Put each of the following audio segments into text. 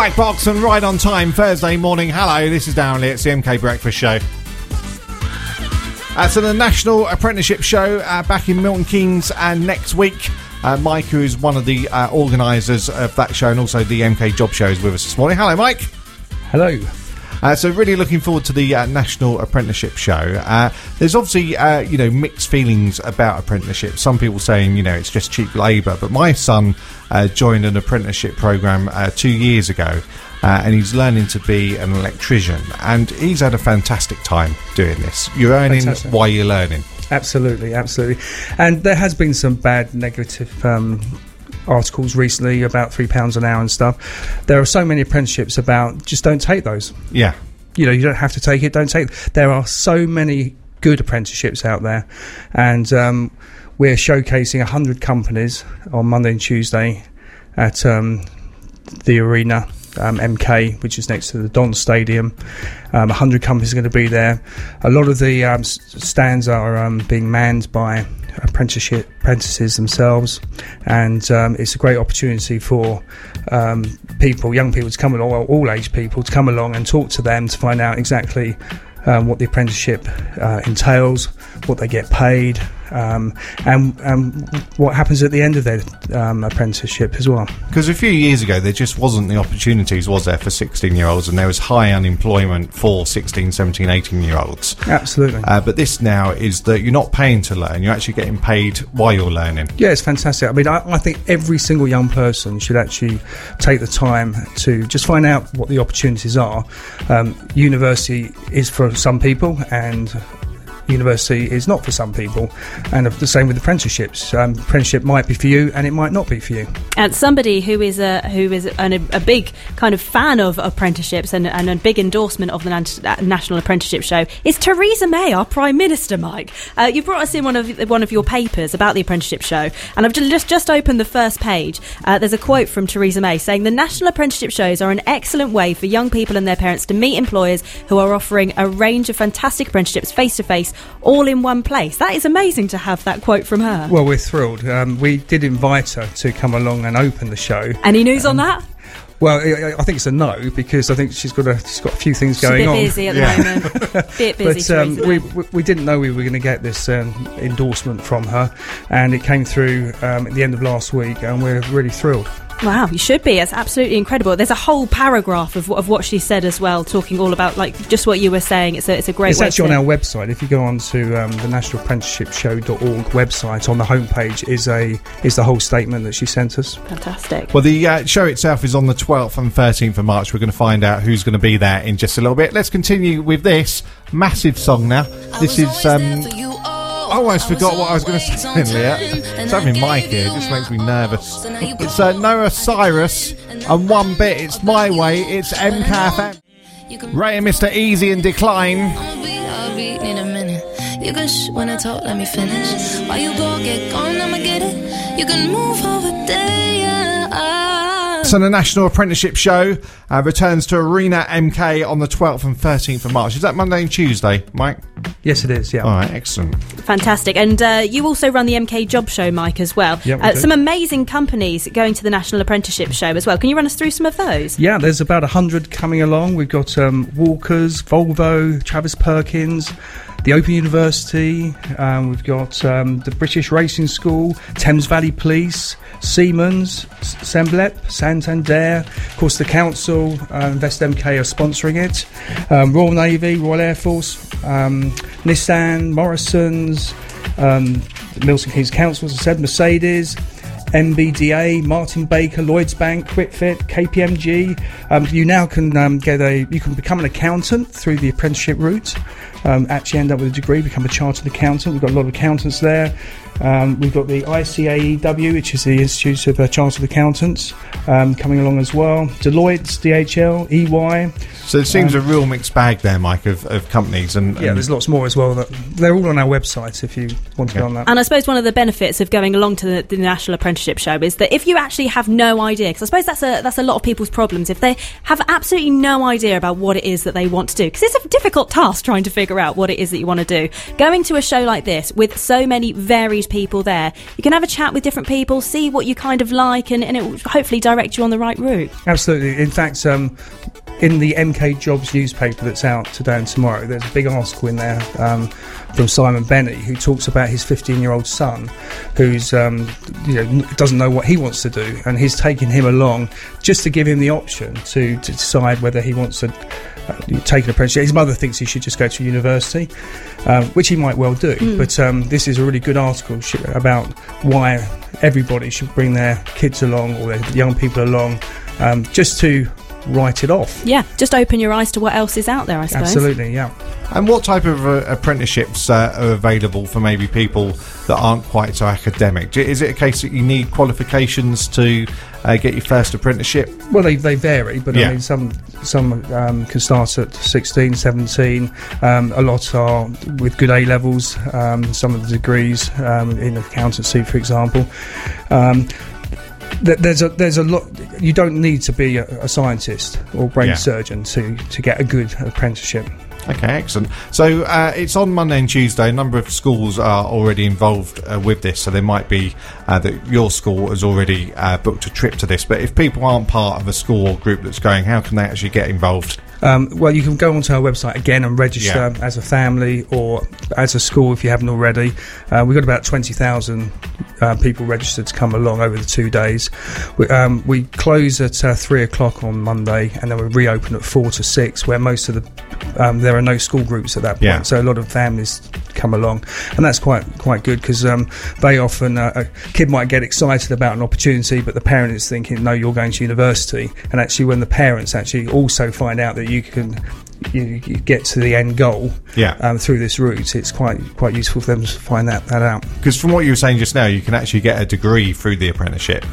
Black Box and right on time Thursday morning. Hello, this is Darren Lee. It's the MK Breakfast Show. Uh, so the National Apprenticeship Show uh, back in Milton Keynes and next week. Uh, Mike, who is one of the uh, organisers of that show and also the MK Job Show, is with us this morning. Hello, Mike. Hello. Uh, so really looking forward to the uh, National Apprenticeship Show. Uh, there's obviously uh, you know mixed feelings about apprenticeship. Some people saying you know it's just cheap labour, but my son uh, joined an apprenticeship program uh, two years ago. and he's learning to be an electrician, and he's had a fantastic time doing this. You're earning Fantastic. while you're learning. Absolutely, absolutely. And there has been some bad negative um, articles recently about three pounds an hour and stuff. There are so many apprenticeships about just don't take those. Yeah, You know, you don't have to take it. Don't take. There are so many good apprenticeships out there, and um, we're showcasing hundred companies on Monday and Tuesday at um, the arena. Um, MK, which is next to the Don Stadium, um, 100 companies are going to be there. A lot of the um, stands are um, being manned by apprenticeship apprentices themselves, and um, it's a great opportunity for um, people, young people, to come along, or all age people, to come along and talk to them to find out exactly what the apprenticeship uh, entails, what they get paid, um, and, and what happens at the end of their um, apprenticeship as well. because a few years ago there just wasn't the opportunities, was there, for 16 year olds, and there was high unemployment for 16, 17, 18 year olds. Absolutely. Uh, but this now is that you're not paying to learn; you're actually getting paid while you're learning. Yeah, it's fantastic. I mean, I, I think every single young person should actually take the time to just find out what the opportunities are. Um, university is for some people, and university is not for some people. And the same with apprenticeships. Um, apprenticeship might be for you, and it might not be for you. And somebody who is a who is an, a big kind of fan of apprenticeships and, and a big endorsement of the Nan- National Apprenticeship Show is Theresa May, our Prime Minister. Mike, uh, you brought us in one of one of your papers about the apprenticeship show, and I've just just opened the first page. Uh, there's a quote from Theresa May saying the National Apprenticeship shows are an excellent way for young people and their parents to meet employers who are offering a range of fantastic apprenticeships face to face, all in one place. That is amazing to have that quote from her. Well, we're thrilled. Um, we did invite her to come along and open the show. Any news on that? Well, I, I think it's a no because I think she's got a she's got a few things She's a going bit on. busy at the Yeah. moment. bit busy. but um, we, we we didn't know we were going to get this um, endorsement from her, and it came through um, at the end of last week, and we're really thrilled. Wow, you should be. It's absolutely incredible. There's a whole paragraph of, of what she said as well, talking all about like just what you were saying. It's a it's a great. it's way actually to, on our website. If you go on to um, the National Apprenticeship Show.org website, on the homepage is a is the whole statement that she sent us. fantastic. Well, the uh, show itself is on the 12th and 13th of March. We're going to find out who's going to be there in just a little bit. Let's continue with this massive song now. This is. Um, I almost forgot what I was going to say, Lia. It's having Mike here. It just makes me nervous. It's uh, Noah Cyrus, and one bit, it's my way, it's MKFM. Ray and Mr. Easy and Decline. I'll be, I'll be, need a minute. You can sh when I talk, let me finish. While you go get gone, I'ma get it. You can move over there, yeah. So the National Apprenticeship Show uh, returns to Arena MK on the 12th and 13th of March. Is that Monday and Tuesday, Mike? Yes, it is. Yeah. All right, excellent. Fantastic. And uh, you also run the MK Job Show, Mike, as well. Yeah, we uh, do. some amazing companies going to the National Apprenticeship Show as well. Can you run us through some of those? Yeah, there's about 100 coming along. We've got um, Walkers, Volvo, Travis Perkins, the Open University, um, we've got um, the British Racing School, Thames Valley Police, Siemens, S- Semblep, Santander, of course, the Council, uh, Invest MK are sponsoring it, um, Royal Navy, Royal Air Force, um, Nissan, Morrison's, um, Milton Keynes Council, as I said, Mercedes. MBDA, Martin Baker, Lloyds Bank, Kwik Fit, KPMG. Um, you now can um, get a, you can become an accountant through the apprenticeship route. Um, actually, end up with a degree, become a chartered accountant. We've got a lot of accountants there. Um, we've got the ICAEW, which is the Institute of uh, Chartered Accountants, um, coming along as well. Deloitte's, DHL, EY. So it seems a real mixed bag there, Mike, of, of companies. And, Yeah, there's lots more as well. That they're all on our website if you want to go on that. And I suppose one of the benefits of going along to the, the National Apprenticeship Show is that if you actually have no idea, because I suppose that's a that's a lot of people's problems, if they have absolutely no idea about what it is that they want to do, because it's a difficult task trying to figure out what it is that you want to do. Going to a show like this with so many varied people there. You can have a chat with different people, see what you kind of like, and, and it will hopefully direct you on the right route. Absolutely. In fact, um, in the MK Jobs newspaper that's out today and tomorrow, there's a big article in there um, from Simon Benny who talks about his 15 year old son who's um, you know doesn't know what he wants to do, and he's taking him along just to give him the option to, to decide whether he wants to uh, take an apprenticeship. His mother thinks he should just go to university, um, which he might well do. Mm. But um, this is a really good article about why everybody should bring their kids along or their young people along, um, just to write it off. Yeah, just open your eyes to what else is out there, I suppose. Absolutely, yeah. And what type of uh, apprenticeships uh, are available for maybe people that aren't quite so academic? Is it a case that you need qualifications to uh, get your first apprenticeship? Well, they, they vary, but Yeah. I mean, some some um, can start at 16, 17. Um, a lot are with good A levels. Um, some of the degrees um, in accountancy, for example. Th- there's a there's a lot. You don't need to be a, a scientist or brain Yeah. surgeon to to get a good apprenticeship. Okay, excellent. So uh, it's on Monday and Tuesday. A number of schools are already involved uh, with this, so there might be uh, that your school has already uh, booked a trip to this. But if people aren't part of a school or group that's going, how can they actually get involved? Um, well, you can go onto our website again and register Yeah. as a family or as a school if you haven't already. Uh, we've got about 20,000 uh, people registered to come along over the two days. We, um, we close at uh, three o'clock on Monday and then we reopen at four to six, where most of the um, there are no school groups at that point, Yeah. so a lot of families come along, and that's quite quite good because um, they often uh, a kid might get excited about an opportunity, but the parent is thinking, no, you're going to university, and actually when the parents actually also find out that you can you, get to the end goal Yeah. um, through this route, it's quite quite useful for them to find that, that out. Because from what you were saying just now, you can actually get a degree through the apprenticeship.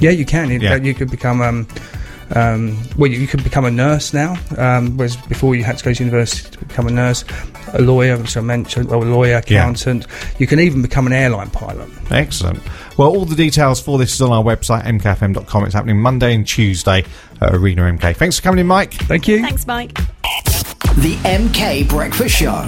Yeah, you can. You, Yeah. you could become. Um, um, well, you, you can become a nurse now, um, whereas before you had to go to university to become a nurse, a lawyer, which I mentioned, or a lawyer, accountant. You can even become an airline pilot. Excellent. Well, all the details for this is on our website, mkfm.com. It's happening Monday and Tuesday at Arena MK. Thanks for coming in, Mike. Thank you. Thanks, Mike. The MK Breakfast Show.